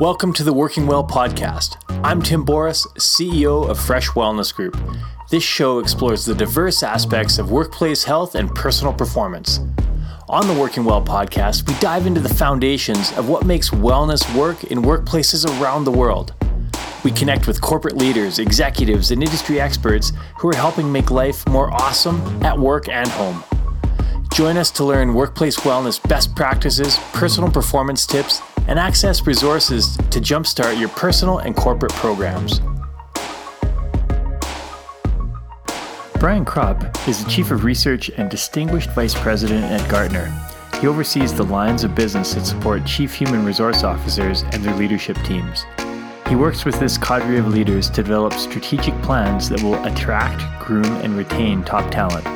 Welcome to the Working Well podcast. I'm Tim Boris, CEO of Fresh Wellness Group. This show explores the diverse aspects of workplace health and personal performance. On the Working Well podcast, we dive into the foundations of what makes wellness work in workplaces around the world. We connect with corporate leaders, executives, and industry experts who are helping make life more awesome at work and home. Join us to learn workplace wellness best practices, personal performance tips, and access resources to jumpstart your personal and corporate programs. Brian Kropp is the Chief of Research and Distinguished Vice President at Gartner. He oversees the lines of business that support Chief Human Resource Officers and their leadership teams. He works with this cadre of leaders to develop strategic plans that will attract, groom, and retain top talent.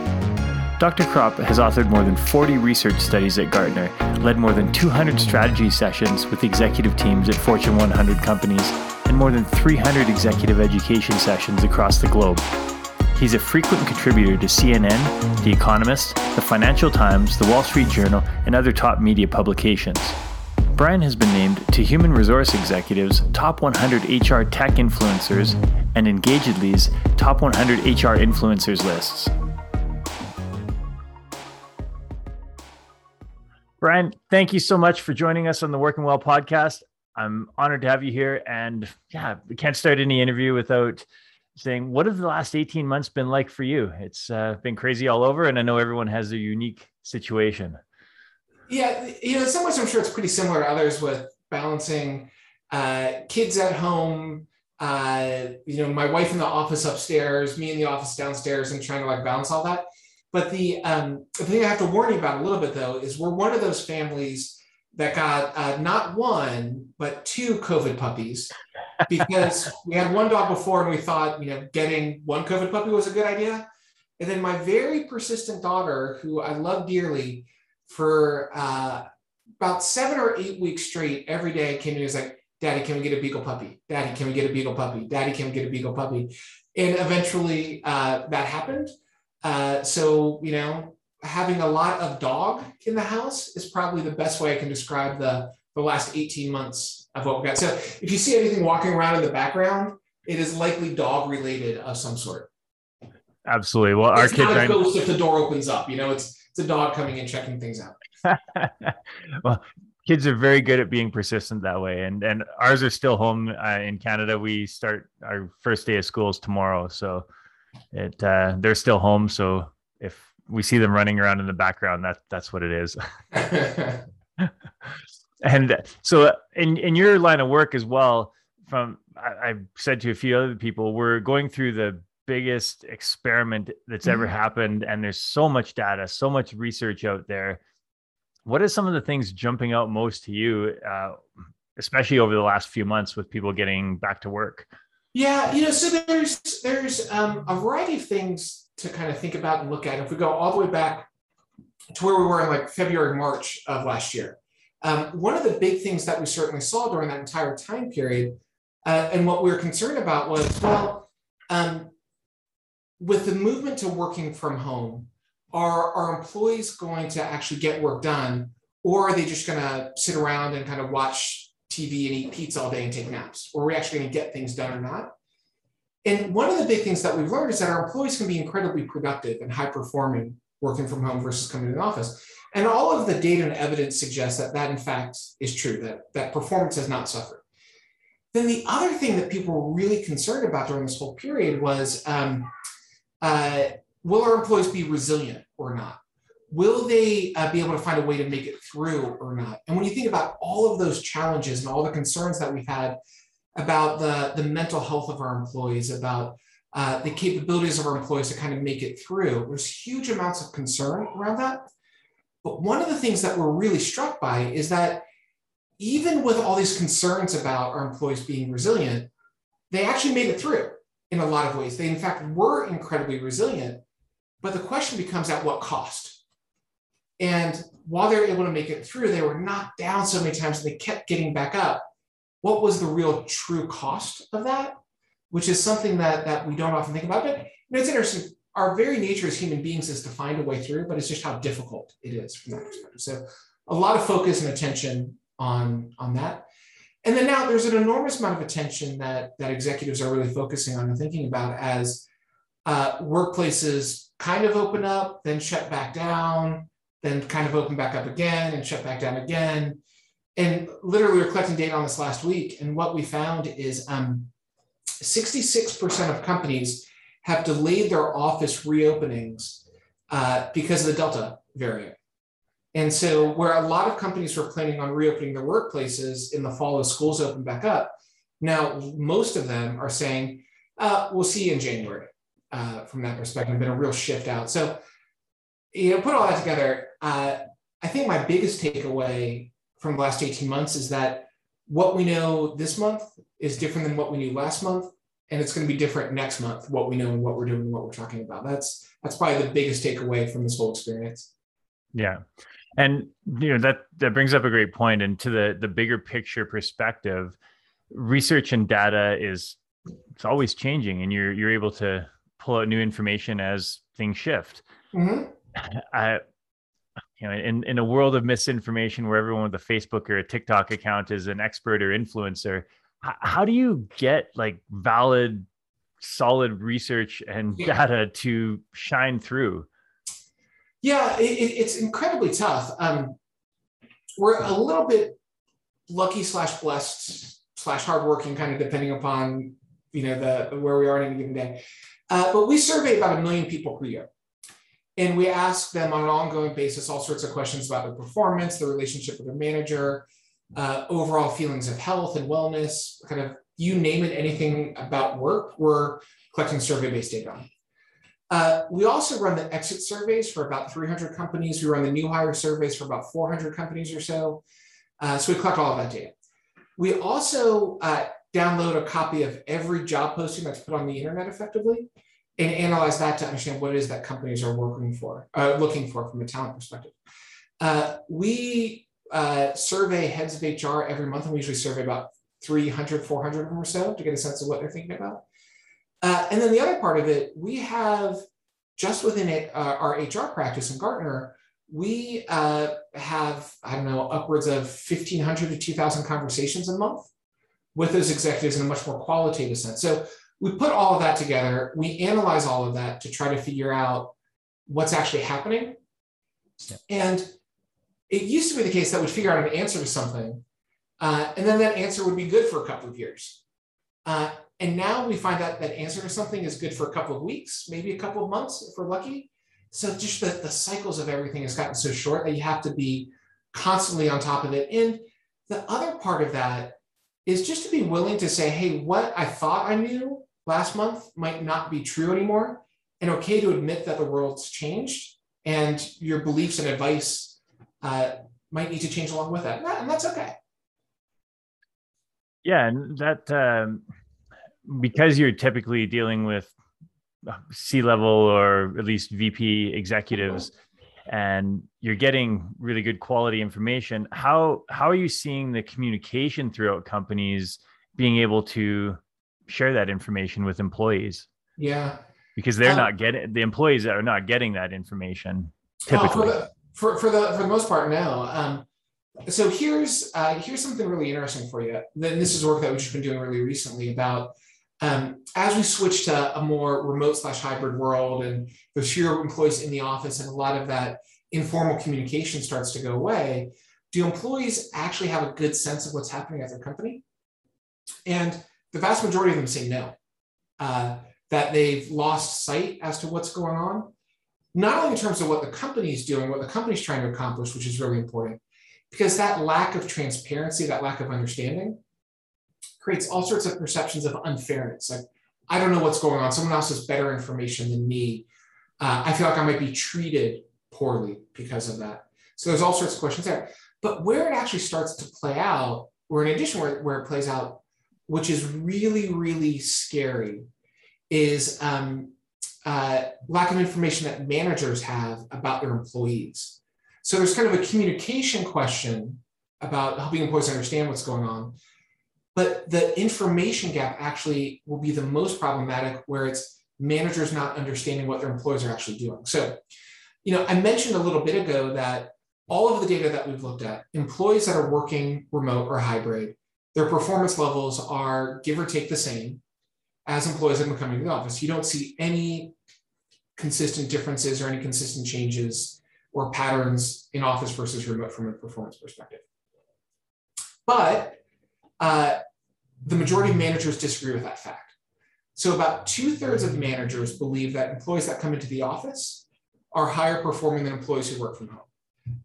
Dr. Kropp has authored more than 40 research studies at Gartner, led more than 200 strategy sessions with executive teams at Fortune 100 companies, and more than 300 executive education sessions across the globe. He's a frequent contributor to CNN, The Economist, The Financial Times, The Wall Street Journal, and other top media publications. Brian has been named to Human Resource Executives Top 100 HR Tech Influencers and Engagedly's Top 100 HR Influencers lists. Brian, thank you so much for joining us on the Working Well podcast. I'm honored to have you here. And yeah, we can't start any interview without saying, what have the last 18 months been like for you? It's uh, been crazy all over. And I know everyone has their unique situation. Yeah, you know, some ways, I'm sure it's pretty similar to others with balancing uh, kids at home, uh, you know, my wife in the office upstairs, me in the office downstairs, and trying to like balance all that. But the, um, the thing I have to warn you about a little bit though is we're one of those families that got uh, not one but two COVID puppies because we had one dog before and we thought you know getting one COVID puppy was a good idea, and then my very persistent daughter, who I love dearly, for uh, about seven or eight weeks straight, every day came to me and was like, Daddy, can we get a beagle puppy? Daddy, can we get a beagle puppy? Daddy, can we get a beagle puppy? And eventually uh, that happened. Uh, so, you know, having a lot of dog in the house is probably the best way I can describe the, the last 18 months of what we've got. So if you see anything walking around in the background, it is likely dog related of some sort. Absolutely. Well, it's our kids not a ghost if the door opens up. You know, it's it's a dog coming and checking things out. well, kids are very good at being persistent that way, and and ours are still home uh, in Canada. We start our first day of schools tomorrow, so it uh, they're still home. So if we see them running around in the background, that that's what it is. and so in in your line of work as well, from I, I've said to a few other people, we're going through the biggest experiment that's ever mm-hmm. happened and there's so much data so much research out there what are some of the things jumping out most to you uh, especially over the last few months with people getting back to work yeah you know so there's there's um, a variety of things to kind of think about and look at. If we go all the way back to where we were in like february march of last year um, one of the big things that we certainly saw during that entire time period uh, and what we were concerned about was well um, with the movement to working from home, are our employees going to actually get work done, or are they just going to sit around and kind of watch TV and eat pizza all day and take naps? Or are we actually going to get things done or not? And one of the big things that we've learned is that our employees can be incredibly productive and high performing working from home versus coming to the office. And all of the data and evidence suggests that that in fact is true, that, that performance has not suffered. Then the other thing that people were really concerned about during this whole period was um, uh, will our employees be resilient or not? Will they uh, be able to find a way to make it through or not? And when you think about all of those challenges and all the concerns that we've had about the, the mental health of our employees, about uh, the capabilities of our employees to kind of make it through, there's huge amounts of concern around that. But one of the things that we're really struck by is that even with all these concerns about our employees being resilient, they actually made it through in a lot of ways. They, in fact, were incredibly resilient, but the question becomes at what cost? And while they were able to make it through, they were knocked down so many times they kept getting back up. What was the real true cost of that? Which is something that, that we don't often think about. But you know, it's interesting. Our very nature as human beings is to find a way through, but it's just how difficult it is from that perspective. So a lot of focus and attention on, on that. And then now there's an enormous amount of attention that, that executives are really focusing on and thinking about as uh, workplaces kind of open up, then shut back down, then kind of open back up again and shut back down again. And literally, we are collecting data on this last week. And what we found is um, 66% of companies have delayed their office reopenings uh, because of the Delta variant. And so, where a lot of companies were planning on reopening their workplaces in the fall as schools open back up, now most of them are saying, uh, we'll see you in January uh, from that perspective, been a real shift out. So, you know, put all that together, uh, I think my biggest takeaway from the last 18 months is that what we know this month is different than what we knew last month. And it's going to be different next month, what we know and what we're doing and what we're talking about. That's that's probably the biggest takeaway from this whole experience. Yeah. And you know that that brings up a great point. and to the the bigger picture perspective, research and data is it's always changing and you're you're able to pull out new information as things shift. Mm-hmm. I, you know, in, in a world of misinformation where everyone with a Facebook or a TikTok account is an expert or influencer, how, how do you get like valid, solid research and data to shine through? Yeah, it, it's incredibly tough. Um, we're a little bit lucky slash blessed slash hardworking, kind of depending upon you know the where we are in any given day. Uh, but we survey about a million people per year. And we ask them on an ongoing basis all sorts of questions about their performance, their relationship with their manager, uh, overall feelings of health and wellness, kind of you name it, anything about work, we're collecting survey based data on. Uh, we also run the exit surveys for about 300 companies. We run the new hire surveys for about 400 companies or so. Uh, so we collect all of that data. We also uh, download a copy of every job posting that's put on the internet effectively and analyze that to understand what it is that companies are working for, uh, looking for from a talent perspective. Uh, we uh, survey heads of HR every month, and we usually survey about 300, 400 of them or so to get a sense of what they're thinking about. Uh, and then the other part of it, we have just within it, uh, our HR practice in Gartner, we uh, have, I don't know, upwards of 1,500 to 2,000 conversations a month with those executives in a much more qualitative sense. So we put all of that together, we analyze all of that to try to figure out what's actually happening. Yeah. And it used to be the case that we'd figure out an answer to something, uh, and then that answer would be good for a couple of years. Uh, and now we find out that answer to something is good for a couple of weeks, maybe a couple of months if we're lucky. So just the, the cycles of everything has gotten so short that you have to be constantly on top of it. And the other part of that is just to be willing to say, hey, what I thought I knew last month might not be true anymore. And okay to admit that the world's changed and your beliefs and advice uh, might need to change along with that. And, that's okay. Yeah. And that, um, because you're typically dealing with C level or at least VP executives, and you're getting really good quality information how how are you seeing the communication throughout companies being able to share that information with employees. Yeah. Because they're um, not getting the employees that are not getting that information typically oh, for, the, for, for, the for the most part no. Um, so here's uh, here's something really interesting for you. Then this is work that we've just been doing really recently about um, as we switch to a more remote slash hybrid world and there's fewer employees in the office and a lot of that informal communication starts to go away, do employees actually have a good sense of what's happening at their company? And the vast majority of them say no, uh, that they've lost sight as to what's going on, not only in terms of what the company is doing, what the company is trying to accomplish, which is really important, because that lack of transparency, that lack of understanding, creates all sorts of perceptions of unfairness. Like, I don't know what's going on. Someone else has better information than me. Uh, I feel like I might be treated poorly because of that. So there's all sorts of questions there. But where it actually starts to play out, or in addition, where, where it plays out, which is really, really scary, is um, uh, lack of information that managers have about their employees. So there's kind of a communication question about helping employees understand what's going on. But the information gap actually will be the most problematic where it's managers not understanding what their employees are actually doing. So, you know, I mentioned a little bit ago that all of the data that we've looked at, employees that are working remote or hybrid, their performance levels are give or take the same as employees that been coming to the office. You don't see any consistent differences or any consistent changes or patterns in office versus remote from a performance perspective. But uh, the majority of managers disagree with that fact. So about two thirds of managers believe that employees that come into the office are higher performing than employees who work from home.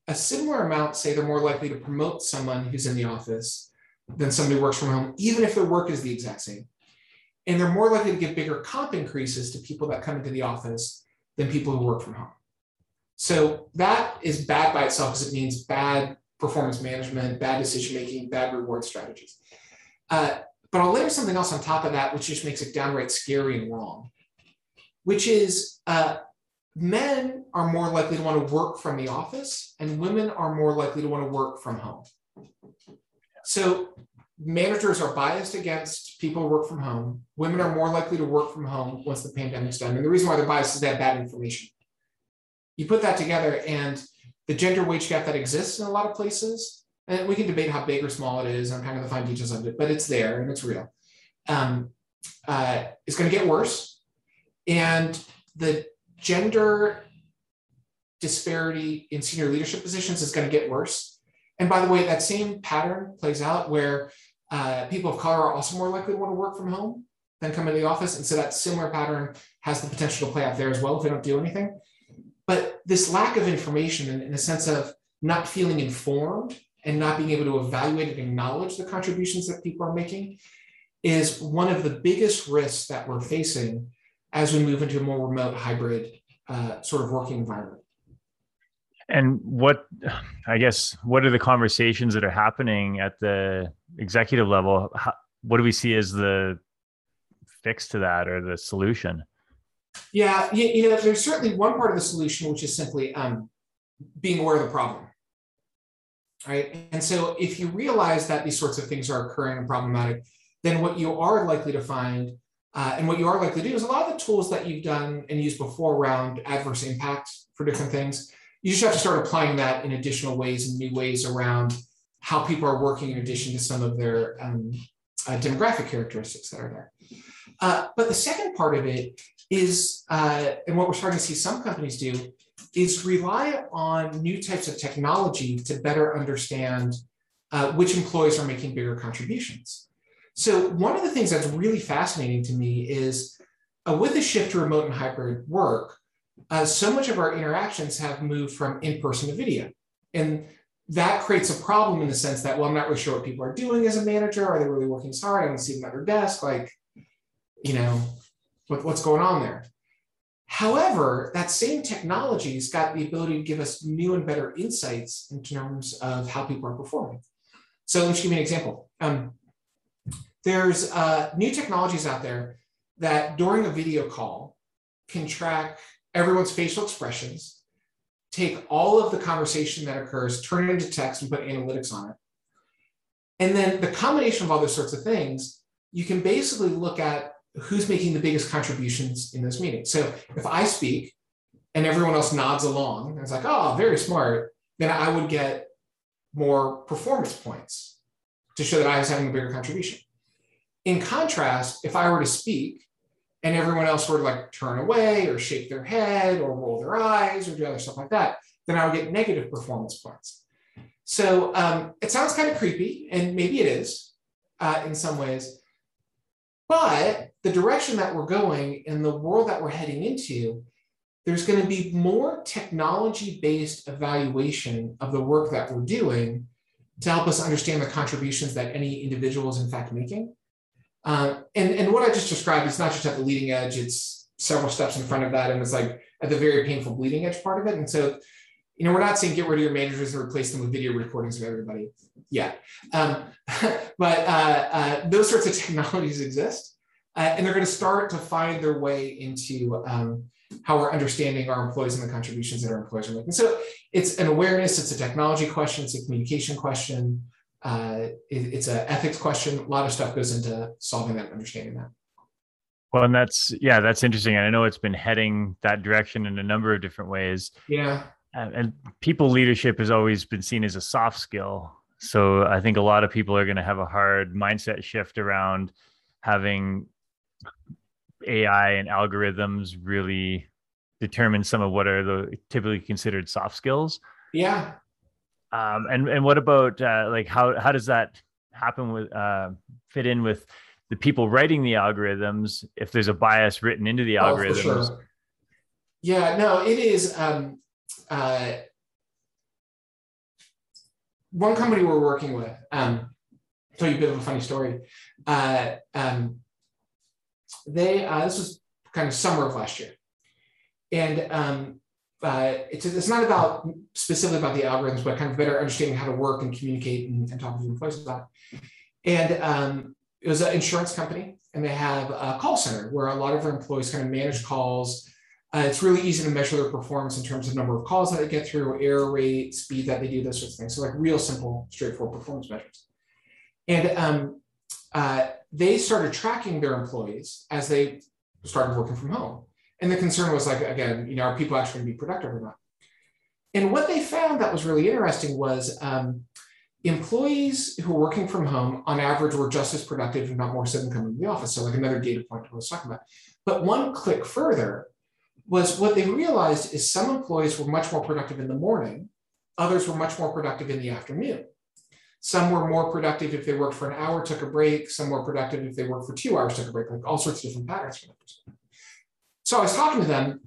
A similar amount say they're more likely to promote someone who's in the office than somebody works from home, even if their work is the exact same. And they're more likely to give bigger comp increases to people that come into the office than people who work from home. So that is bad by itself because it means bad performance management, bad decision making, bad reward strategies. Uh, but I'll layer something else on top of that, which just makes it downright scary and wrong, which is uh, men are more likely to want to work from the office and women are more likely to want to work from home. So managers are biased against people who work from home. Women are more likely to work from home once the pandemic's done. And the reason why they're biased is they have bad information. You put that together and the gender wage gap that exists in a lot of places, and we can debate how big or small it is and kind of the fine details of it, but it's there and it's real. Um, uh, it's going to get worse. And the gender disparity in senior leadership positions is going to get worse. And by the way, that same pattern plays out where uh, people of color are also more likely to want to work from home than come into the office. And so that similar pattern has the potential to play out there as well if they don't do anything. But this lack of information in, in a sense of not feeling informed and not being able to evaluate and acknowledge the contributions that people are making is one of the biggest risks that we're facing as we move into a more remote hybrid uh, sort of working environment. And what, I guess, what are the conversations that are happening at the executive level? How, what do we see as the fix to that or the solution? Yeah, you, you know, there's certainly one part of the solution, which is simply um, being aware of the problem. Right. And so if you realize that these sorts of things are occurring and problematic, then what you are likely to find uh, and what you are likely to do is a lot of the tools that you've done and used before around adverse impact for different things, you just have to start applying that in additional ways and new ways around how people are working in addition to some of their um, uh, demographic characteristics that are there. Uh, but the second part of it is, uh, and what we're starting to see some companies do, is rely on new types of technology to better understand uh, which employees are making bigger contributions. So one of the things that's really fascinating to me is uh, with the shift to remote and hybrid work, uh, so much of our interactions have moved from in-person to video. And that creates a problem in the sense that, well, I'm not really sure what people are doing as a manager. Are they really working hard? I don't see them at their desk. Like, you know, what, what's going on there? However, that same technology's got the ability to give us new and better insights in terms of how people are performing. So let me give you an example. Um, there's uh, new technologies out there that during a video call can track everyone's facial expressions, take all of the conversation that occurs, turn it into text and put analytics on it. And then the combination of all those sorts of things, you can basically look at who's making the biggest contributions in this meeting. So if I speak and everyone else nods along, and it's like, oh, very smart, then I would get more performance points to show that I was having a bigger contribution. In contrast, if I were to speak and everyone else to like turn away or shake their head or roll their eyes or do other stuff like that, then I would get negative performance points. So um, it sounds kind of creepy, and maybe it is uh, in some ways. But the direction that we're going and the world that we're heading into, there's going to be more technology based evaluation of the work that we're doing to help us understand the contributions that any individual is in fact making. Uh, and, and what I just described is not just at the leading edge, it's several steps in front of that. And it's like at the very painful bleeding edge part of it. And so, you know, we're not saying get rid of your managers and replace them with video recordings of everybody yet. Um, but uh, uh, those sorts of technologies exist. Uh, and they're going to start to find their way into um, how we're understanding our employees and the contributions that our employees are making. So it's an awareness, it's a technology question, it's a communication question uh, it, it's an ethics question. A lot of stuff goes into solving that, understanding that. Well, and that's yeah, that's interesting. And I know it's been heading that direction in a number of different ways. Yeah. And, and people leadership has always been seen as a soft skill. So I think a lot of people are going to have a hard mindset shift around having AI and algorithms really determine some of what are the typically considered soft skills. Yeah. Um, and and what about uh, like how how does that happen with uh, fit in with the people writing the algorithms if there's a bias written into the oh, algorithms? Sure. Yeah, no, it is. Um, uh, one company we're working with, um, I'll tell you a bit of a funny story. Uh, um, they, uh, this was kind of summer of last year. And um, uh, it's, it's not about specifically about the algorithms, but kind of better understanding how to work and communicate and, and talk to employees about it. And um, it was an insurance company, and they have a call center where a lot of their employees kind of manage calls. Uh, it's really easy to measure their performance in terms of number of calls that they get through, error rate, speed that they do, those sorts of things. So like real simple, straightforward performance measures. And um, uh, they started tracking their employees as they started working from home. And the concern was like, again, you know, are people actually going to be productive or not? And what they found that was really interesting was um, employees who were working from home on average were just as productive, if not more so than coming to the office. So like another data point I was talking about. But one click further was what they realized is some employees were much more productive in the morning, others were much more productive in the afternoon. Some were more productive if they worked for an hour, took a break. Some were productive if they worked for two hours, took a break, like all sorts of different patterns from that. So I was talking to them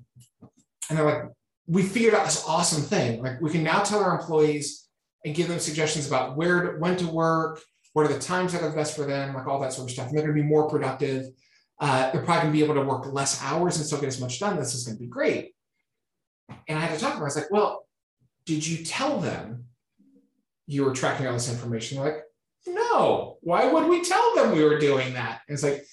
and they're like, we figured out this awesome thing. Like we can now tell our employees and give them suggestions about where, to, when to work, what are the times that are best for them, like all that sort of stuff. And they're going to be more productive. Uh, they're probably going to be able to work less hours and still get as much done. This is going to be great. And I had to talk to them. I was like, well, did you tell them you were tracking all this information? They're like, no, why would we tell them we were doing that? And it's like,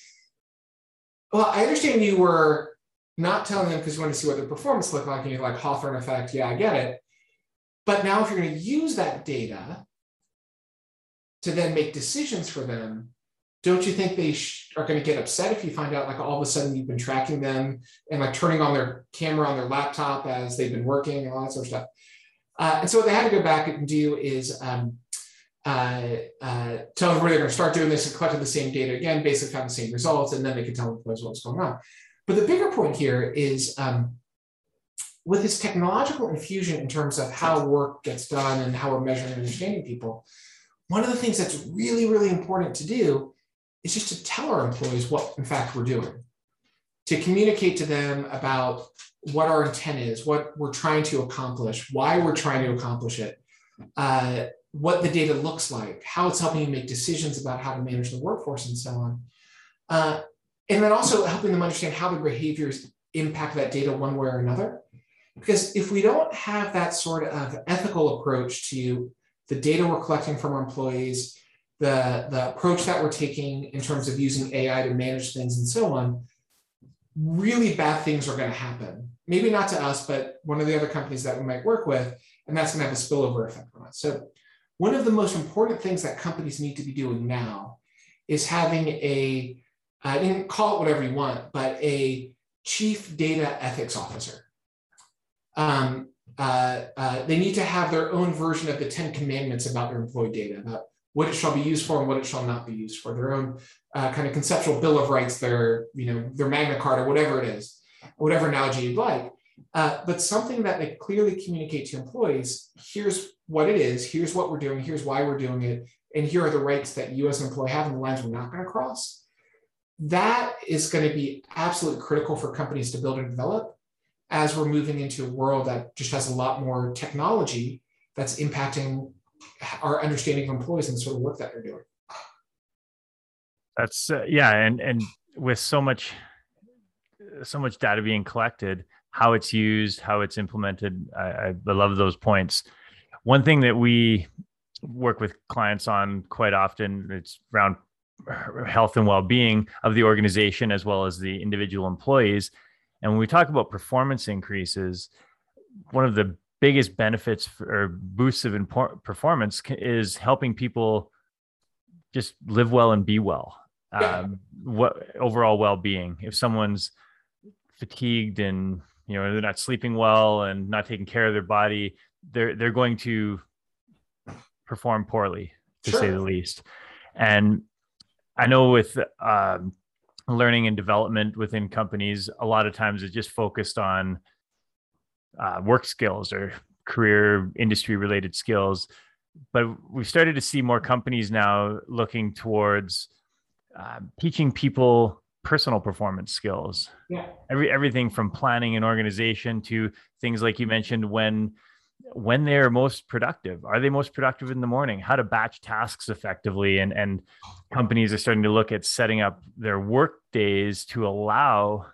well, I understand you were not telling them because you want to see what their performance looked like, and you're like Hawthorne effect, yeah, I get it. But now if you're going to use that data to then make decisions for them, don't you think they sh- are going to get upset if you find out like all of a sudden you've been tracking them and like turning on their camera on their laptop as they've been working and all that sort of stuff? Uh, and so what they had to go back and do is um, uh, uh, tell everybody they're going to start doing this and collected the same data again, basically found the same results, and then they could tell employees what's going on. But the bigger point here is um, with this technological infusion in terms of how work gets done and how we're measuring and understanding people, one of the things that's really, really important to do is just to tell our employees what, in fact, we're doing, to communicate to them about what our intent is, what we're trying to accomplish, why we're trying to accomplish it, uh, what the data looks like, how it's helping you make decisions about how to manage the workforce, and so on. Uh, and then also helping them understand how their behaviors impact that data one way or another. Because if we don't have that sort of ethical approach to the data we're collecting from our employees, the, the approach that we're taking in terms of using AI to manage things and so on, really bad things are going to happen. Maybe not to us, but one of the other companies that we might work with, and that's going to have a spillover effect on us. So, one of the most important things that companies need to be doing now is having a I didn't call it whatever you want, but a chief data ethics officer. Um, uh, uh, they need to have their own version of the 10 commandments about their employee data, about what it shall be used for and what it shall not be used for, their own uh, kind of conceptual bill of rights, their, you know, their Magna Carta, whatever it is, whatever analogy you'd like. Uh, but something that they clearly communicate to employees here's what it is, here's what we're doing, here's why we're doing it, and here are the rights that you as an employee have and the lines we're not going to cross that is going to be absolutely critical for companies to build and develop as we're moving into a world that just has a lot more technology that's impacting our understanding of employees and sort of work that they're doing. That's uh, yeah, and and with so much so much data being collected, how it's used, how it's implemented, I, I love those points. One thing that we work with clients on quite often, it's around health and well-being of the organization as well as the individual employees and when we talk about performance increases one of the biggest benefits for, or boosts of performance is helping people just live well and be well um, what overall well-being if someone's fatigued and you know they're not sleeping well and not taking care of their body they're they're going to perform poorly, to sure. say the least. And I know with um, learning and development within companies, a lot of times it's just focused on uh, work skills or career industry related skills. But we've started to see more companies now looking towards uh, teaching people personal performance skills. Yeah. Every everything from planning and organization to things like you mentioned when when they're most productive. Are they most productive in the morning? How to batch tasks effectively and and companies are starting to look at setting up their work days to allow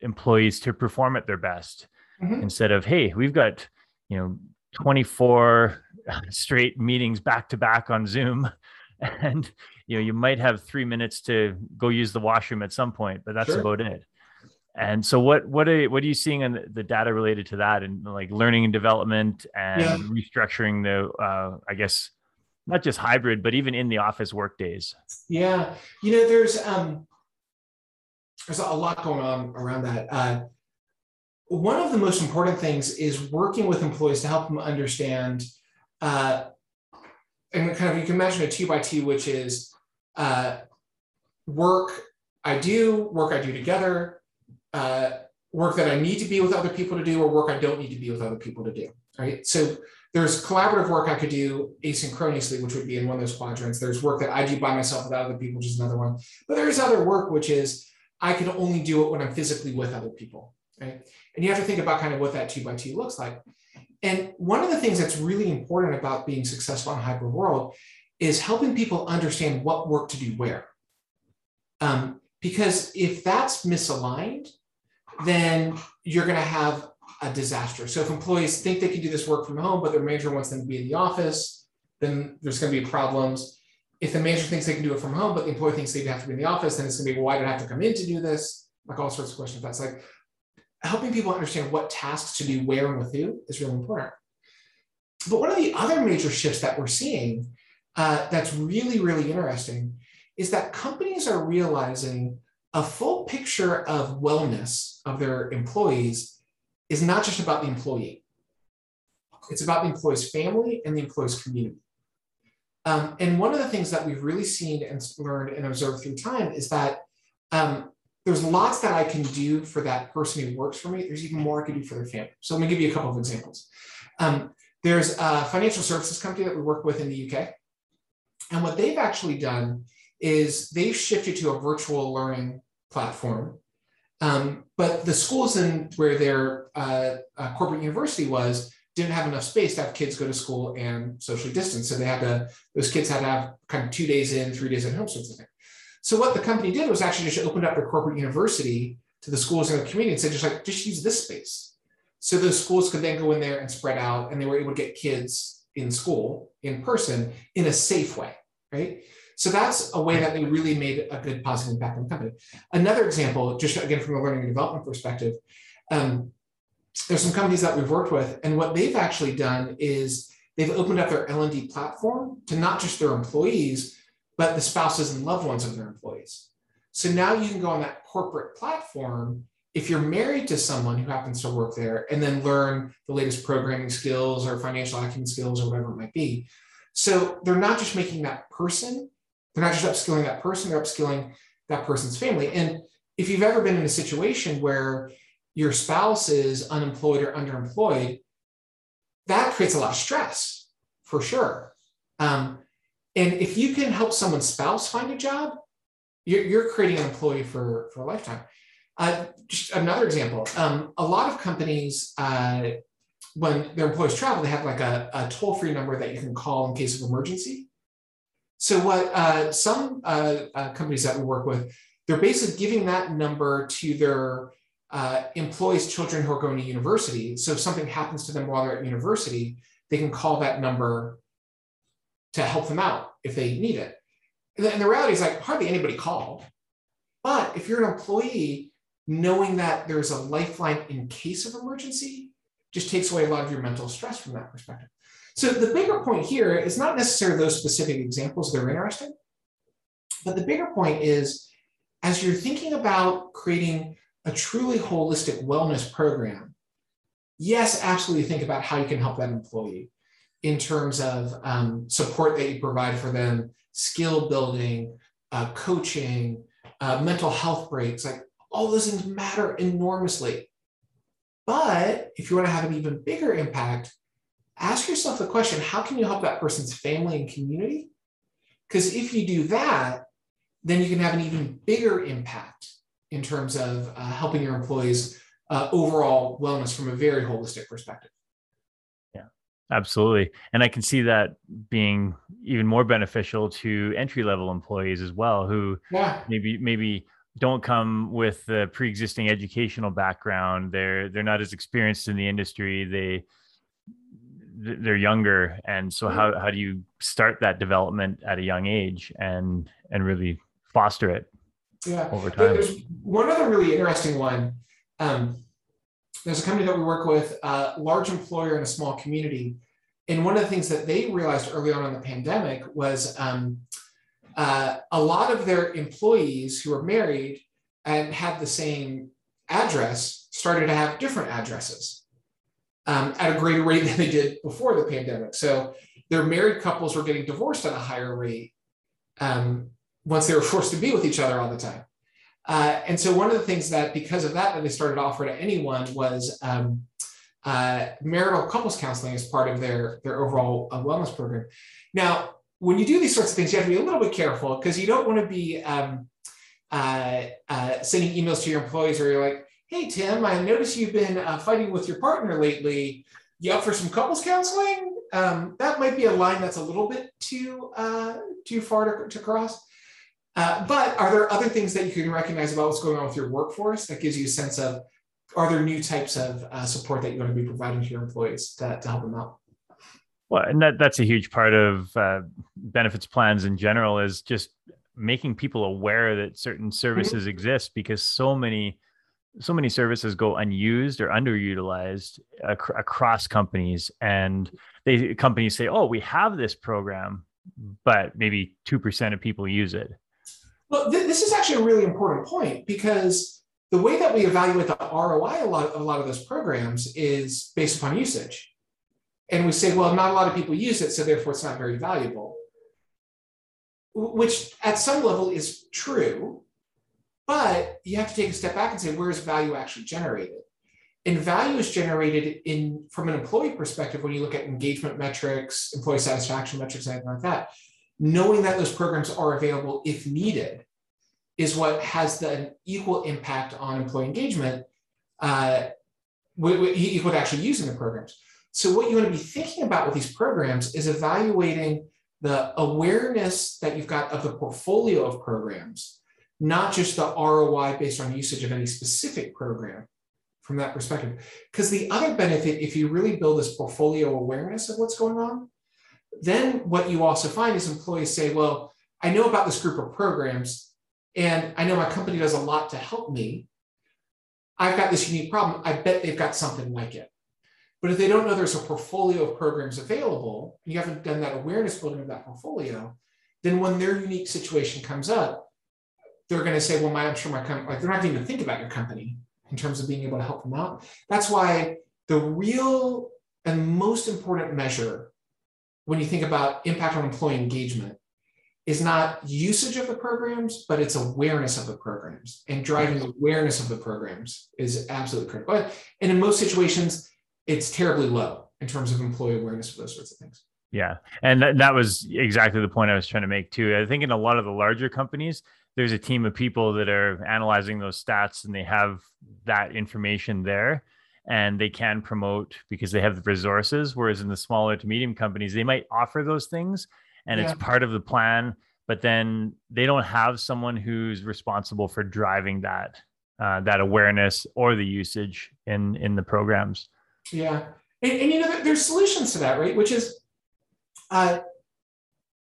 employees to perform at their best mm-hmm. instead of hey, we've got, you know, 24 straight meetings back to back on Zoom and you know you might have three minutes to go use the washroom at some point but that's sure. about it and so what what are what are you seeing in the data related to that and like learning and development and yeah. restructuring the uh, i guess not just hybrid but even in the office work days? Yeah. You know there's um there's a lot going on around that. Uh, one of the most important things is working with employees to help them understand uh, and kind of you can imagine a two by two, which is uh, work I do, work I do together, uh, work that I need to be with other people to do, or work I don't need to be with other people to do. Right. So there's collaborative work I could do asynchronously, which would be in one of those quadrants. There's work that I do by myself without other people, which is another one. But there's other work which is I can only do it when I'm physically with other people. Right. And you have to think about kind of what that two by two looks like. And one of the things that's really important about being successful in a hybrid world is helping people understand what work to do where. Um, because if that's misaligned, then you're going to have a disaster. So if employees think they can do this work from home, but their manager wants them to be in the office, then there's going to be problems. If the manager thinks they can do it from home, but the employee thinks they have to be in the office, then it's going to be, well, why did I have to come in to do this? Like all sorts of questions. That's like helping people understand what tasks to do where and with who is really important. But one of the other major shifts that we're seeing uh, that's really, really interesting is that companies are realizing a full picture of wellness of their employees is not just about the employee. It's about the employee's family and the employee's community. Um, and one of the things that we've really seen and learned and observed through time is that um, there's lots that I can do for that person who works for me. There's even more I can do for their family. So let me give you a couple of examples. Um, there's a financial services company that we work with in the UK. And what they've actually done is they've shifted to a virtual learning platform. Um, but the schools in where their uh, uh, corporate university was didn't have enough space to have kids go to school and socially distance. So they had to, those kids had to have kind of two days in, three days at home, sort of thing. So what the company did was actually just opened up their corporate university to the schools in the community and said, just like, just use this space. So those schools could then go in there and spread out and they were able to get kids in school in person in a safe way, right? So that's a way that they really made a good positive impact on the company. Another example, just again from a learning and development perspective, um, there's some companies that we've worked with, and what they've actually done is they've opened up their L&D platform to not just their employees, but the spouses and loved ones of their employees. So now you can go on that corporate platform if you're married to someone who happens to work there and then learn the latest programming skills or financial acumen skills or whatever it might be. So they're not just making that person, they're not just upskilling that person, they're upskilling that person's family. And if you've ever been in a situation where your spouse is unemployed or underemployed, that creates a lot of stress for sure. Um, and if you can help someone's spouse find a job, you're, you're creating an employee for, for a lifetime. Uh, just another example, um, a lot of companies, uh, when their employees travel, they have like a, a toll-free number that you can call in case of emergency. So what uh, some uh, uh, companies that we work with, they're basically giving that number to their uh, employees' children who are going to university. So if something happens to them while they're at university, they can call that number to help them out if they need it. And the reality is like hardly anybody called. But if you're an employee, knowing that there's a lifeline in case of emergency just takes away a lot of your mental stress from that perspective. So the bigger point here is not necessarily those specific examples that are interesting, but the bigger point is as you're thinking about creating a truly holistic wellness program, yes, absolutely think about how you can help that employee. in terms of um, support that you provide for them, skill building, uh, coaching, uh, mental health breaks, like all those things matter enormously. But if you want to have an even bigger impact, ask yourself the question how can you help that person's family and community? Because if you do that, then you can have an even bigger impact in terms of uh, helping your employees uh, overall wellness from a very holistic perspective. Yeah, absolutely. And I can see that being even more beneficial to entry level employees as well, who yeah. maybe maybe don't come with the pre-existing educational background. They're they're not as experienced in the industry. They they're younger, and so how how do you start that development at a young age and and really foster it yeah. over time. There's one other really interesting one. Um, there's a company that we work with, a large employer in a small community. And one of the things that they realized early on in the pandemic was um, uh, a lot of their employees who were married and had the same address started to have different addresses um, at a greater rate than they did before the pandemic. So their married couples were getting divorced at a higher rate. Um, once they were forced to be with each other all the time. Uh, and so one of the things that, because of that, that they started to offer to anyone was um, uh, marital couples counseling as part of their, their overall uh, wellness program. Now, when you do these sorts of things, you have to be a little bit careful because you don't want to be um, uh, uh, sending emails to your employees where you're like, hey, Tim, I noticed you've been uh, fighting with your partner lately. You up for some couples counseling? Um, that might be a line that's a little bit too too far to, to cross. Uh, but are there other things that you can recognize about what's going on with your workforce that gives you a sense of are there new types of uh, support that you want to be providing to your employees to, to help them out? Well, and that, that's a huge part of uh, benefits plans in general is just making people aware that certain services mm-hmm. exist because so many so many services go unused or underutilized ac- across companies and they companies say oh we have this program but maybe 2% of people use it well, th- this is actually a really important point because the way that we evaluate the ROI a lot, a lot of those programs is based upon usage. And we say, well, not a lot of people use it, so therefore it's not very valuable, which at some level is true. But you have to take a step back and say, where is value actually generated? And value is generated in from an employee perspective when you look at engagement metrics, employee satisfaction metrics, anything like that knowing that those programs are available if needed is what has the equal impact on employee engagement uh, equal to actually using the programs. So what you want to be thinking about with these programs is evaluating the awareness that you've got of the portfolio of programs, not just the ROI based on usage of any specific program from that perspective. Because the other benefit, if you really build this portfolio awareness of what's going on, then what you also find is employees say, well, I know about this group of programs and I know my company does a lot to help me. I've got this unique problem. I bet they've got something like it. But if they don't know there's a portfolio of programs available, and you haven't done that awareness building of that portfolio, then when their unique situation comes up, they're going to say, well, my, I'm sure my company, like they're not even think about your company in terms of being able to help them out. That's why the real and most important measure when you think about impact on employee engagement is not usage of the programs, but it's awareness of the programs and driving awareness of the programs is absolutely critical. And in most situations, it's terribly low in terms of employee awareness of those sorts of things. Yeah. And that, that was exactly the point I was trying to make too. I think in a lot of the larger companies, there's a team of people that are analyzing those stats and they have that information there and they can promote because they have the resources. Whereas in the smaller to medium companies, they might offer those things and yeah. it's part of the plan, but then they don't have someone who's responsible for driving that uh, that awareness or the usage in in the programs. Yeah, and, and you know there's solutions to that, right? Which is, uh,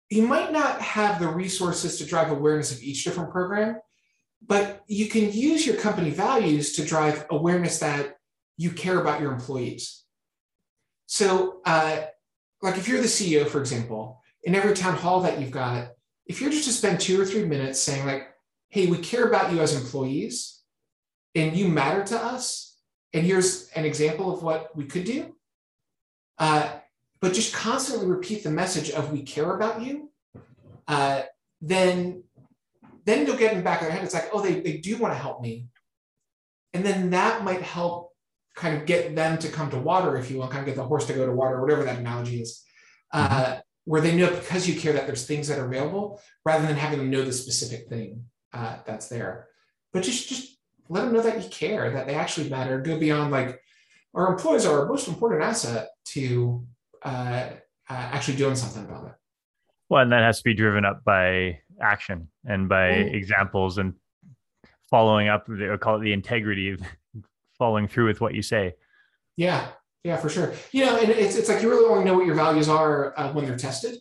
you might not have the resources to drive awareness of each different program, but you can use your company values to drive awareness that you care about your employees. So, uh, like if you're the CEO, for example, in every town hall that you've got, if you're just to spend two or three minutes saying, like, hey, we care about you as employees and you matter to us, and here's an example of what we could do, uh, but just constantly repeat the message of we care about you, uh, then then they'll get in the back of their head. It's like, oh, they, they do want to help me. And then that might help kind of get them to come to water, if you will, kind of get the horse to go to water, whatever that analogy is. Uh, mm-hmm. where they know because you care that there's things that are available rather than having them know the specific thing uh, that's there. But just just let them know that you care, that they actually matter. Go beyond like our employees are our most important asset to uh, uh, actually doing something about it. Well, and that has to be driven up by action and by mm. examples and following up. They call it the integrity of following through with what you say. Yeah, yeah, for sure. You know, and it's it's like you really only know what your values are uh, when they're tested.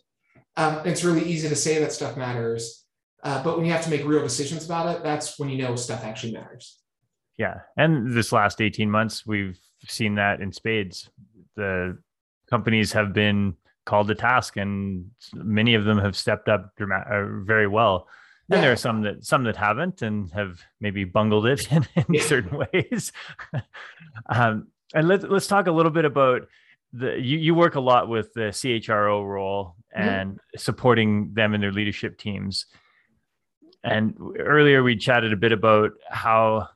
Um, it's really easy to say that stuff matters, uh, but when you have to make real decisions about it, that's when you know stuff actually matters. Yeah, and this last eighteen months, we've seen that in spades. The companies have been called to task, and many of them have stepped up dramatic, uh, very well. And yeah. there are some that some that haven't and have maybe bungled it in, in yeah. certain ways. um, and let's let's talk a little bit about the you, you work a lot with the CHRO role mm-hmm. and mm-hmm. supporting them and their leadership teams. And earlier we chatted a bit about how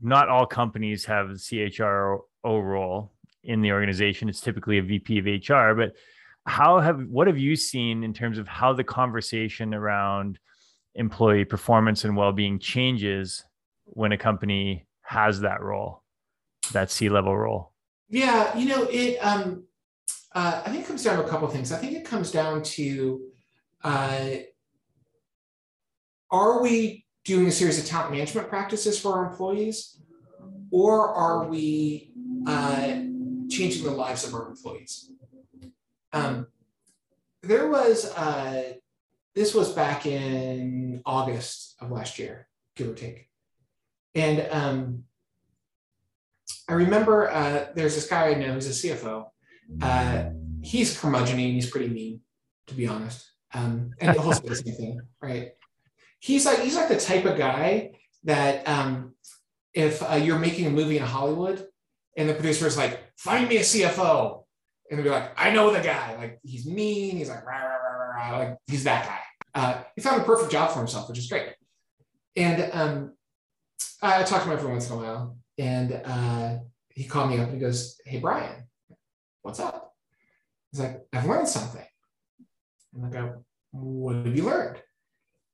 not all companies have the CHRO role in the organization. It's typically a VP of HR, but how have what have you seen in terms of how the conversation around employee performance and well-being changes when a company has that role, that C-level role? Yeah, you know, it um uh, I think it comes down to a couple things. I think it comes down to uh, are we doing a series of talent management practices for our employees, or are we uh, changing the lives of our employees? Um, there was, uh, this was back in August of last year, give or take. And um, I remember uh, there's this guy I know who's a CFO. Uh, he's and he's pretty mean, to be honest. Um, and the same thing, right? He's like he's like the type of guy that um, if uh, you're making a movie in Hollywood and the producer is like, "Find me a CFO," and they'll be like, I know the guy. Like he's mean. He's like rah, rah, rah, rah, like he's that guy. Uh, he found a perfect job for himself, which is great. And um, I, I talk to him every once in a while, and uh, he called me up and he goes, "Hey Brian, what's up?" He's like, "I've learned something." And I go, "What have you learned?"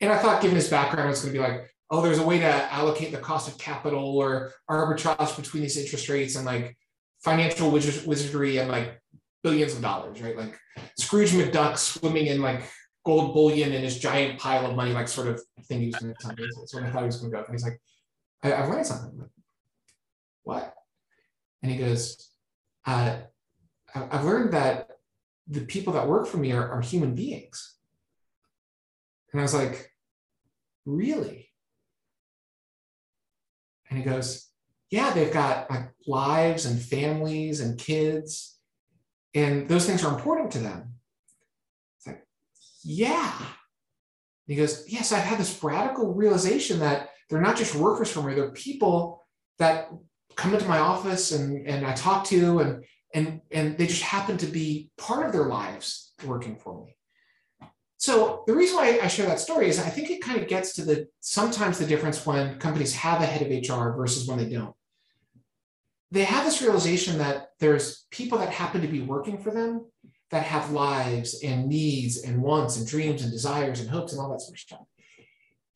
And I thought, given his background, it's going to be like, "Oh, there's a way to allocate the cost of capital or arbitrage between these interest rates and like." financial wizardry and like billions of dollars, right? Like Scrooge McDuck swimming in like gold bullion in his giant pile of money, like sort of thing he was going to tell me. That's what I thought he was going to go. And he's like, I, have learned something. Like, what? And he goes, uh, I've learned that the people that work for me are, are human beings. And I was like, really? And he goes, yeah, they've got like lives and families and kids and those things are important to them. It's like, yeah. And he goes, yes, I've had this radical realization that they're not just workers for me, they're people that come into my office and, and I talk to and, and, and they just happen to be part of their lives working for me. So the reason why I share that story is I think it kind of gets to the sometimes the difference when companies have a head of HR versus when they don't they have this realization that there's people that happen to be working for them that have lives and needs and wants and dreams and desires and hopes and all that sort of stuff.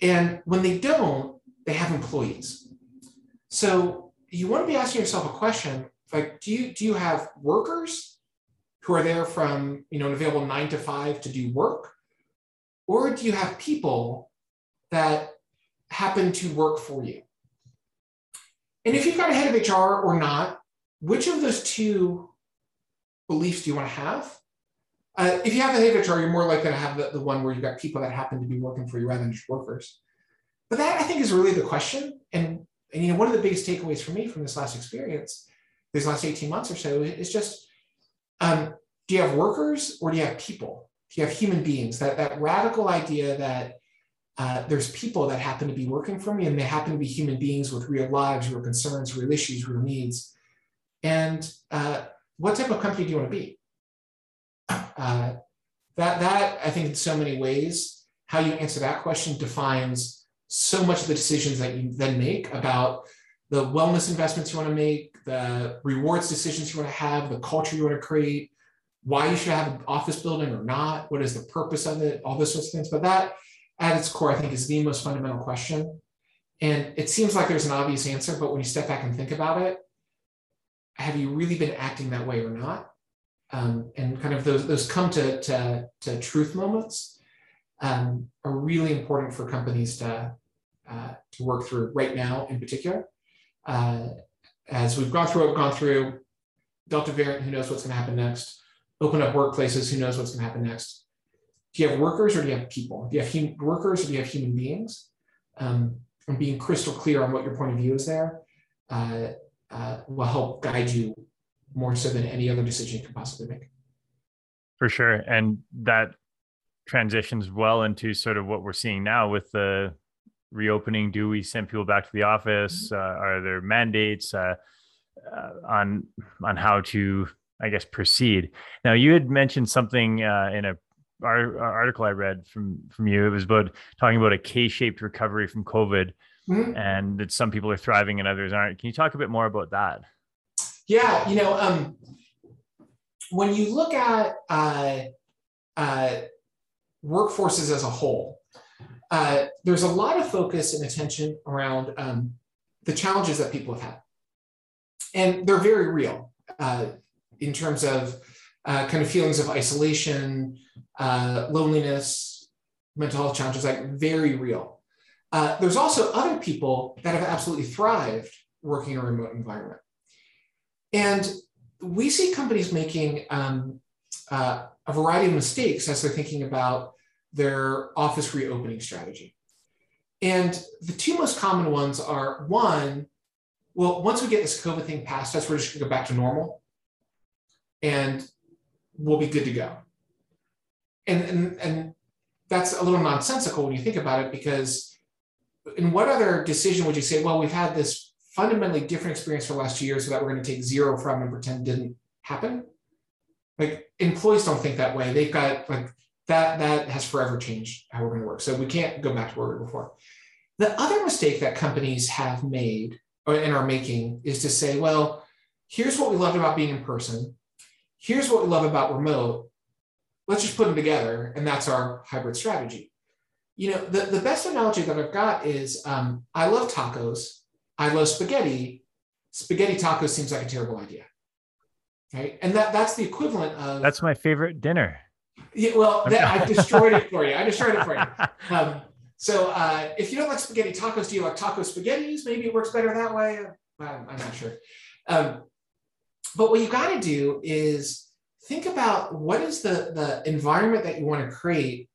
And when they don't, they have employees. So you want to be asking yourself a question like, do you do you have workers who are there from you know an available nine to five to do work, or do you have people that happen to work for you? And if you've got a head of HR or not, which of those two beliefs do you want to have? Uh, if you have a head of HR, you're more likely to have the, the one where you've got people that happen to be working for you rather than just workers. But that I think is really the question. And, and you know, one of the biggest takeaways for me from this last experience, these last 18 months or so, is just um, do you have workers or do you have people? You have human beings? That that radical idea that uh, there's people that happen to be working for me and they happen to be human beings with real lives, real concerns, real issues, real needs. And uh, what type of company do you want to be? Uh, that that I think in so many ways, how you answer that question defines so much of the decisions that you then make about the wellness investments you want to make, the rewards decisions you want to have, the culture you want to create, why you should have an office building or not, what is the purpose of it, all those sorts of things. But that, at its core, I think is the most fundamental question. And it seems like there's an obvious answer, but when you step back and think about it, have you really been acting that way or not? Um, and kind of those, those come to, to, to truth moments um, are really important for companies to, uh, to work through right now in particular. Uh, as we've gone through we've gone through, Delta variant, who knows what's going to happen next? Open up workplaces, who knows what's going to happen next? Do you have workers or do you have people? Do you have hum- workers or do you have human beings? Um, and being crystal clear on what your point of view is there uh, uh, will help guide you more so than any other decision you can possibly make. For sure. And that transitions well into sort of what we're seeing now with the reopening? Do we send people back to the office? Mm-hmm. Uh, are there mandates uh, uh, on on how to, I guess, proceed? Now, you had mentioned something uh, in a article I read from from you. It was about talking about a K-shaped recovery from COVID, mm-hmm. and that some people are thriving and others aren't. Can you talk a bit more about that? Yeah, you know, um, when you look at uh, uh, workforces as a whole, uh, there's a lot of focus and attention around um, the challenges that people have had. And they're very real uh, in terms of uh, kind of feelings of isolation, uh, loneliness, mental health challenges, like very real. Uh, there's also other people that have absolutely thrived working in a remote environment. And we see companies making um, uh, a variety of mistakes as they're thinking about their office reopening strategy. And the two most common ones are one, well, once we get this COVID thing past us, we're just gonna go back to normal and we'll be good to go. And, and, and that's a little nonsensical when you think about it, because in what other decision would you say, well, we've had this fundamentally different experience for the last two years so that we're going to take zero from and pretend didn't happen? Like employees don't think that way. They've got like that that has forever changed how we're going to work. So we can't go back to where we were before. The other mistake that companies have made and are making is to say, well, here's what we loved about being in person. Here's what we love about remote. Let's just put them together, and that's our hybrid strategy. You know, the, the best analogy that I've got is um, I love tacos. I love spaghetti. Spaghetti tacos seems like a terrible idea. Right. And that, that's the equivalent of that's my favorite dinner. Yeah, well, that, I destroyed it for you. I destroyed it for you. Um, so uh, if you don't like spaghetti tacos, do you like taco spaghettis? Maybe it works better that way. I'm, I'm not sure. Um, but what you got to do is think about what is the, the environment that you want to create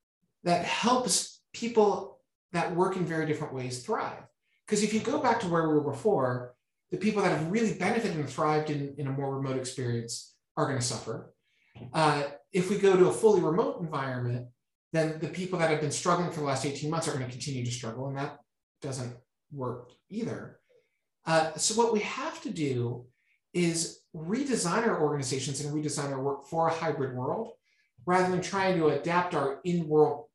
that helps people that work in very different ways thrive. Because if you go back to where we were before, the people that have really benefited and thrived in, in a more remote experience are going to suffer. Uh, if we go to a fully remote environment, then the people that have been struggling for the last 18 months are going to continue to struggle, and that doesn't work either. Uh, so, what we have to do is redesign our organizations and redesign our work for a hybrid world rather than trying to adapt our in world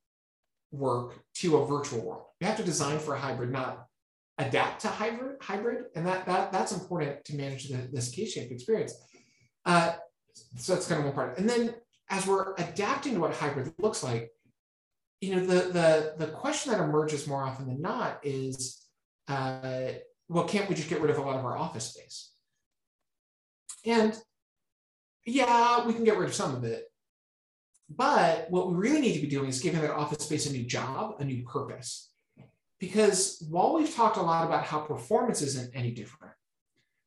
work to a virtual world. We have to design for a hybrid, not adapt to hybrid, hybrid and that, that that's important to manage the, this K-shaped experience. Uh, so that's kind of one part. And then as we're adapting to what hybrid looks like, you know, the the the question that emerges more often than not is, uh, well, can't we just get rid of a lot of our office space? And yeah, we can get rid of some of it. But what we really need to be doing is giving that office space a new job, a new purpose. Because while we've talked a lot about how performance isn't any different,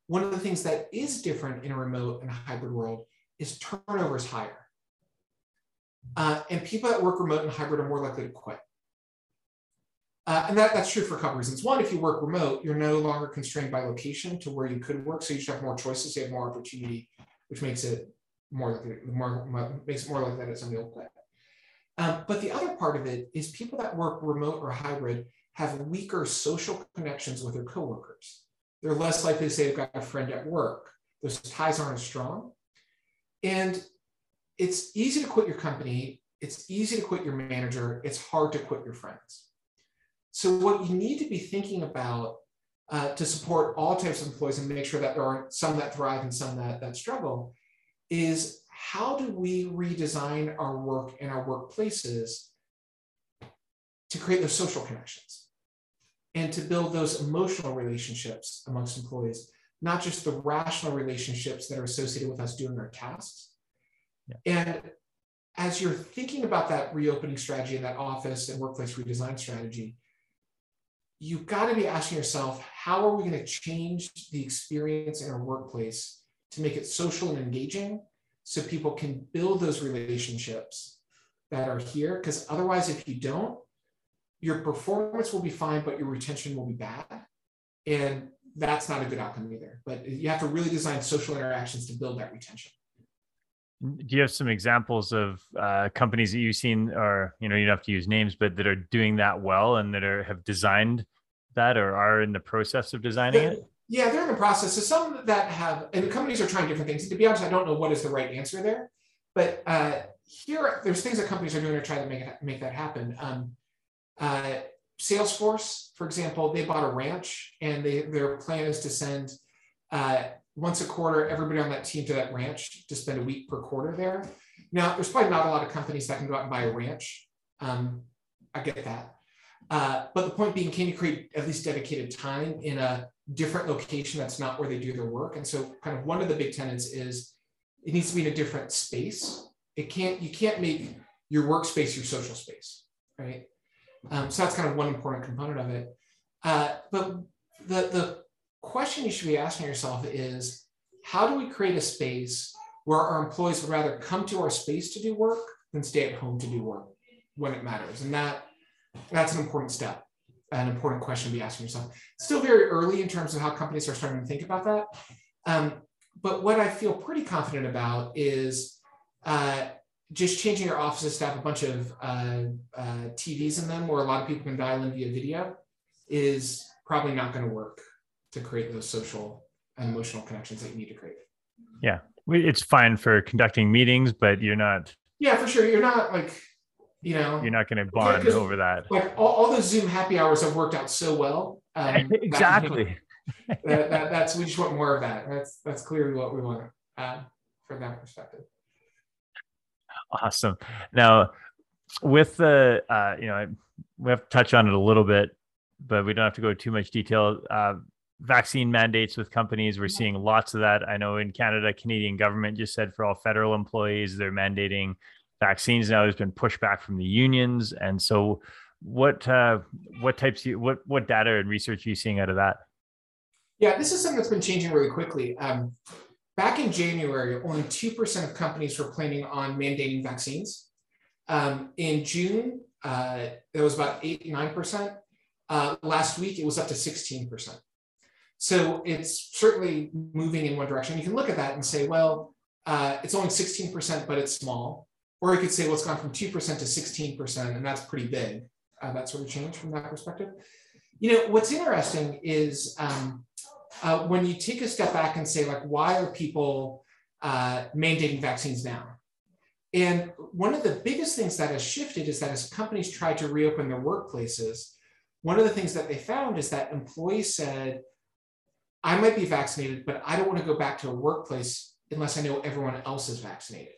one of the things that is different in a remote and a hybrid world is turnover is higher. Uh, and people that work remote and hybrid are more likely to quit. Uh, and that, that's true for a couple reasons. One, if you work remote, you're no longer constrained by location to where you could work. So you just have more choices, you have more opportunity, which makes it more likely, more, more makes it more likely that somebody will quit. Um, but the other part of it is people that work remote or hybrid have weaker social connections with their coworkers. They're less likely to say they've got a friend at work. Those ties aren't as strong. And it's easy to quit your company. It's easy to quit your manager. It's hard to quit your friends. So what you need to be thinking about uh, to support all types of employees and make sure that there are some that thrive and some that, that struggle is how do we redesign our work and our workplaces to create those social connections and to build those emotional relationships amongst employees, not just the rational relationships that are associated with us doing our tasks. Yeah. And as you're thinking about that reopening strategy and that office and workplace redesign strategy, you've got to be asking yourself, how are we going to change the experience in our workplace to make it social and engaging so people can build those relationships that are here? Because otherwise, if you don't, your performance will be fine, but your retention will be bad. And that's not a good outcome either. But you have to really design social interactions to build that retention. Do you have some examples of uh, companies that you've seen, or you know, you don't have to use names, but that are doing that well and that are have designed that or are in the process of designing it? Yeah, they're in the process. So some that have, and the companies are trying different things. To be honest, I don't know what is the right answer there. But uh, here, there's things that companies are doing to try to make it, make that happen. Um, uh, Salesforce, for example, they bought a ranch and they, their plan is to send uh, once a quarter everybody on that team to that ranch to spend a week per quarter there. Now, there's probably not a lot of companies that can go out and buy a ranch. Um, I get that. Uh, but the point being, can you create at least dedicated time in a different location that's not where they do their work? And so, kind of one of the big tenants is it needs to be in a different space. It can't you can't make your workspace your social space, right? Um, so that's kind of one important component of it. Uh, but the, the question you should be asking yourself is how do we create a space where our employees would rather come to our space to do work than stay at home to do work when it matters? And that that's an important step, an important question to be asking yourself. Still very early in terms of how companies are starting to think about that. Um, but what I feel pretty confident about is uh, just changing your offices to have a bunch of uh, uh, TVs in them where a lot of people can dial in via video is probably not going to work to create those social and emotional connections that you need to create. Yeah, it's fine for conducting meetings, but you're not. Yeah, for sure. You're not like, you know, you're not going to bond yeah, over that. Like all, all those Zoom happy hours have worked out so well. Um, exactly. That, that, that, that's we just want more of that. That's that's clearly what we want uh, from that perspective. Awesome. Now, with the, uh, you know, we have to touch on it a little bit, but we don't have to go too much detail. Uh, vaccine mandates with companies, we're seeing lots of that. I know in Canada, Canadian government just said for all federal employees, they're mandating vaccines now. There's been pushback from the unions, and so what uh, what types you what what data and research are you seeing out of that? Yeah, this is something that's been changing really quickly. Um, Back in January, only 2% of companies were planning on mandating vaccines. Um, in June, uh, it was about 8 9%. Uh, last week, it was up to 16%. So it's certainly moving in one direction. You can look at that and say, well, uh, it's only 16%, but it's small. Or you could say, well, it's gone from 2% to 16%, and that's pretty big. Uh, that sort of change from that perspective. You know, what's interesting is um, uh, when you take a step back and say, like, why are people uh, mandating vaccines now? And one of the biggest things that has shifted is that as companies try to reopen their workplaces, one of the things that they found is that employees said, I might be vaccinated, but I don't want to go back to a workplace unless I know everyone else is vaccinated.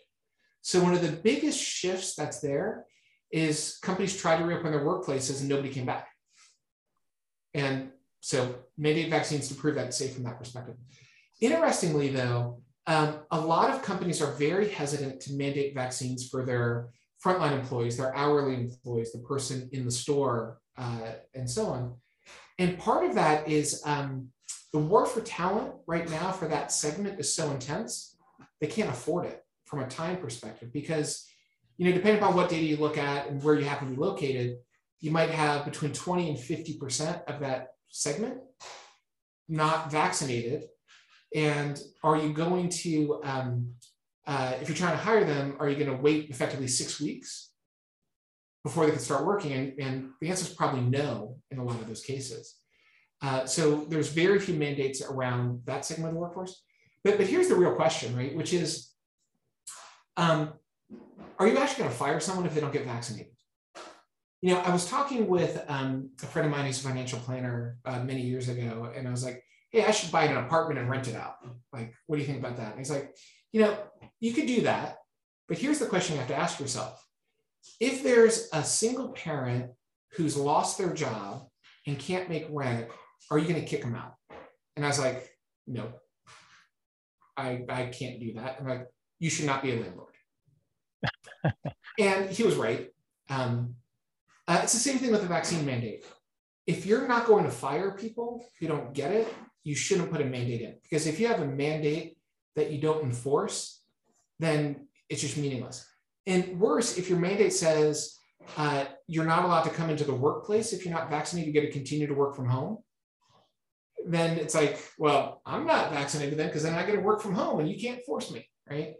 So, one of the biggest shifts that's there is companies try to reopen their workplaces and nobody came back. And so mandate vaccines to prove that it's safe from that perspective. Interestingly, though, um, a lot of companies are very hesitant to mandate vaccines for their frontline employees, their hourly employees, the person in the store, uh, and so on. And part of that is um, the war for talent right now for that segment is so intense, they can't afford it from a time perspective because, you know, depending upon what data you look at and where you happen to be located, you might have between 20 and 50% of that segment, not vaccinated? And are you going to, um, uh, if you're trying to hire them, are you going to wait effectively six weeks before they can start working? And, and the answer is probably no in a lot of those cases. Uh, so there's very few mandates around that segment of the workforce. But, but here's the real question, right? Which is, um, are you actually going to fire someone if they don't get vaccinated? You know, I was talking with um, a friend of mine who's a financial planner uh, many years ago, and I was like, hey, I should buy an apartment and rent it out. Like, what do you think about that? And he's like, you know, you could do that, but here's the question you have to ask yourself. If there's a single parent who's lost their job and can't make rent, are you going to kick them out? And I was like, no, I, I can't do that. I'm like, you should not be a landlord. and he was right. Um, uh, it's the same thing with the vaccine mandate. If you're not going to fire people who don't get it, you shouldn't put a mandate in because if you have a mandate that you don't enforce, then it's just meaningless. And worse, if your mandate says uh, you're not allowed to come into the workplace if you're not vaccinated, you get to continue to work from home, then it's like, well, I'm not vaccinated then because then I get to work from home and you can't force me, right?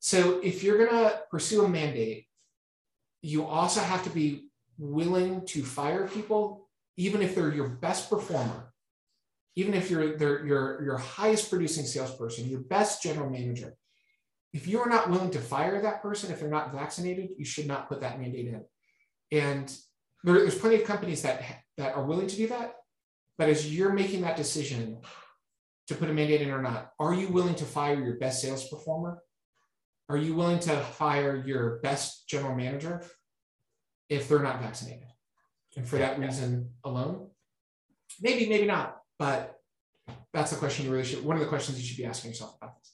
So if you're going to pursue a mandate, you also have to be willing to fire people, even if they're your best performer, even if you're your your highest producing salesperson, your best general manager. If you are not willing to fire that person if they're not vaccinated, you should not put that mandate in. And there, there's plenty of companies that that are willing to do that. But as you're making that decision to put a mandate in or not, are you willing to fire your best sales performer? Are you willing to fire your best general manager if they're not vaccinated? And for that reason alone, maybe, maybe not. But that's the question you really should. One of the questions you should be asking yourself about this.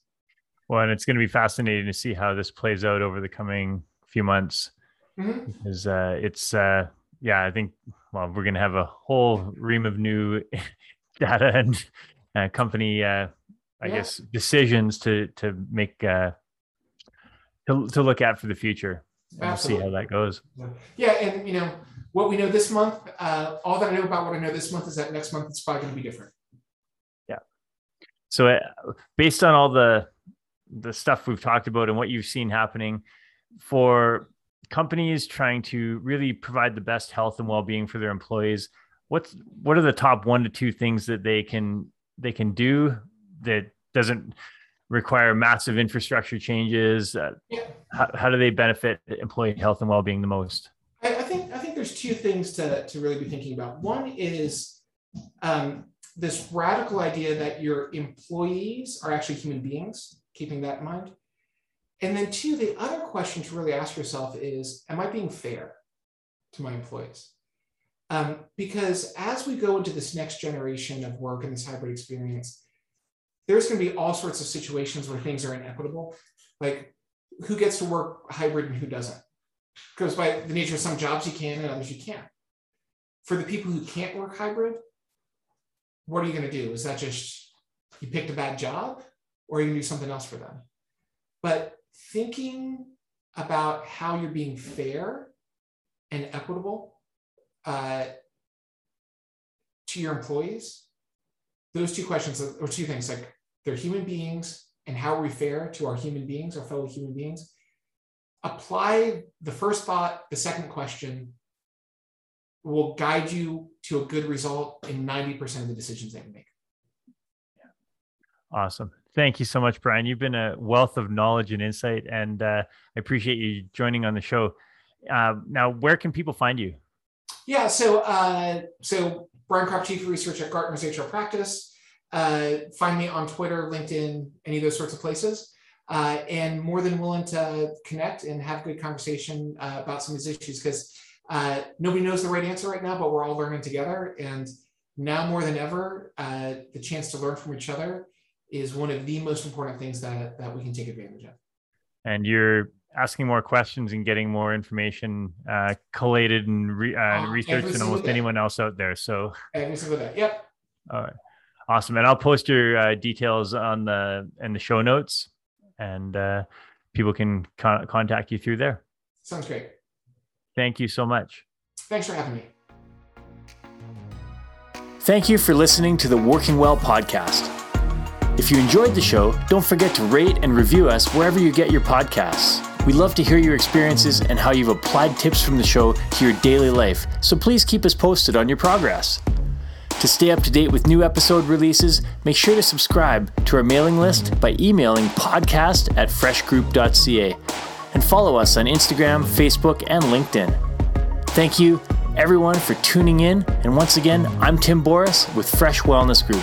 Well, and it's going to be fascinating to see how this plays out over the coming few months, mm-hmm. because uh, it's uh, yeah, I think well, we're going to have a whole ream of new data and uh, company, uh, I yeah. guess, decisions to to make uh, to to look at for the future. We'll see how that goes. Yeah, and you know what we know this month. Uh, all that I know about what I know this month is that next month it's probably going to be different. Yeah. So, uh, based on all the the stuff we've talked about and what you've seen happening for companies trying to really provide the best health and well-being for their employees what's what are the top one to two things that they can they can do that doesn't require massive infrastructure changes? Uh, yeah. how, how do they benefit employee health and well-being the most? I, I, think i think there's two things to, to really be thinking about. One is um, this radical idea that your employees are actually human beings keeping that in mind and then, two, the other question to really ask yourself is Am I being fair to my employees? Um, because as we go into this next generation of work and this hybrid experience, there's going to be all sorts of situations where things are inequitable. Like who gets to work hybrid and who doesn't? Because by the nature of some jobs you can and others you can't. For the people who can't work hybrid, what are you going to do? Is that just you picked a bad job or are you going to do something else for them? But thinking about how you're being fair and equitable uh, to your employees, those two questions or two things like they're human beings and how are we fair to our human beings, our fellow human beings. Apply the first thought, the second question will guide you to a good result in 90% of the decisions that you make. Awesome. Thank you so much, Brian. You've been a wealth of knowledge and insight, and uh, I appreciate you joining on the show. Uh, now, where can people find you? Yeah, so uh, so Brian Kropp, Chief of Research at Gartner's HR Practice. Uh, find me on Twitter, LinkedIn, any of those sorts of places. Uh, and more than willing to connect and have a good conversation uh, about some of these issues because nobody knows the right answer right now, but we're all learning together. And now more than ever, the chance to learn from each other is one of the most important things that, that we can take advantage of. And you're asking more questions and getting more information uh, collated and re- uh, uh, researched than almost day. anyone else out there. So every single day. Yep. All right. Awesome. And I'll post your uh, details on the in the show notes, and uh, people can con- contact you through there. Sounds great. Thank you so much. Thanks for having me. Thank you for listening to the Working Well podcast. If you enjoyed the show, don't forget to rate and review us wherever you get your podcasts. We love to hear your experiences and how you've applied tips from the show to your daily life, so please keep us posted on your progress. To stay up to date with new episode releases, make sure to subscribe to our mailing list by emailing podcast at freshgroup.ca. and follow us on Instagram, Facebook, and LinkedIn. Thank you, everyone, for tuning in. And once again, I'm Tim Boris with Fresh Wellness Group.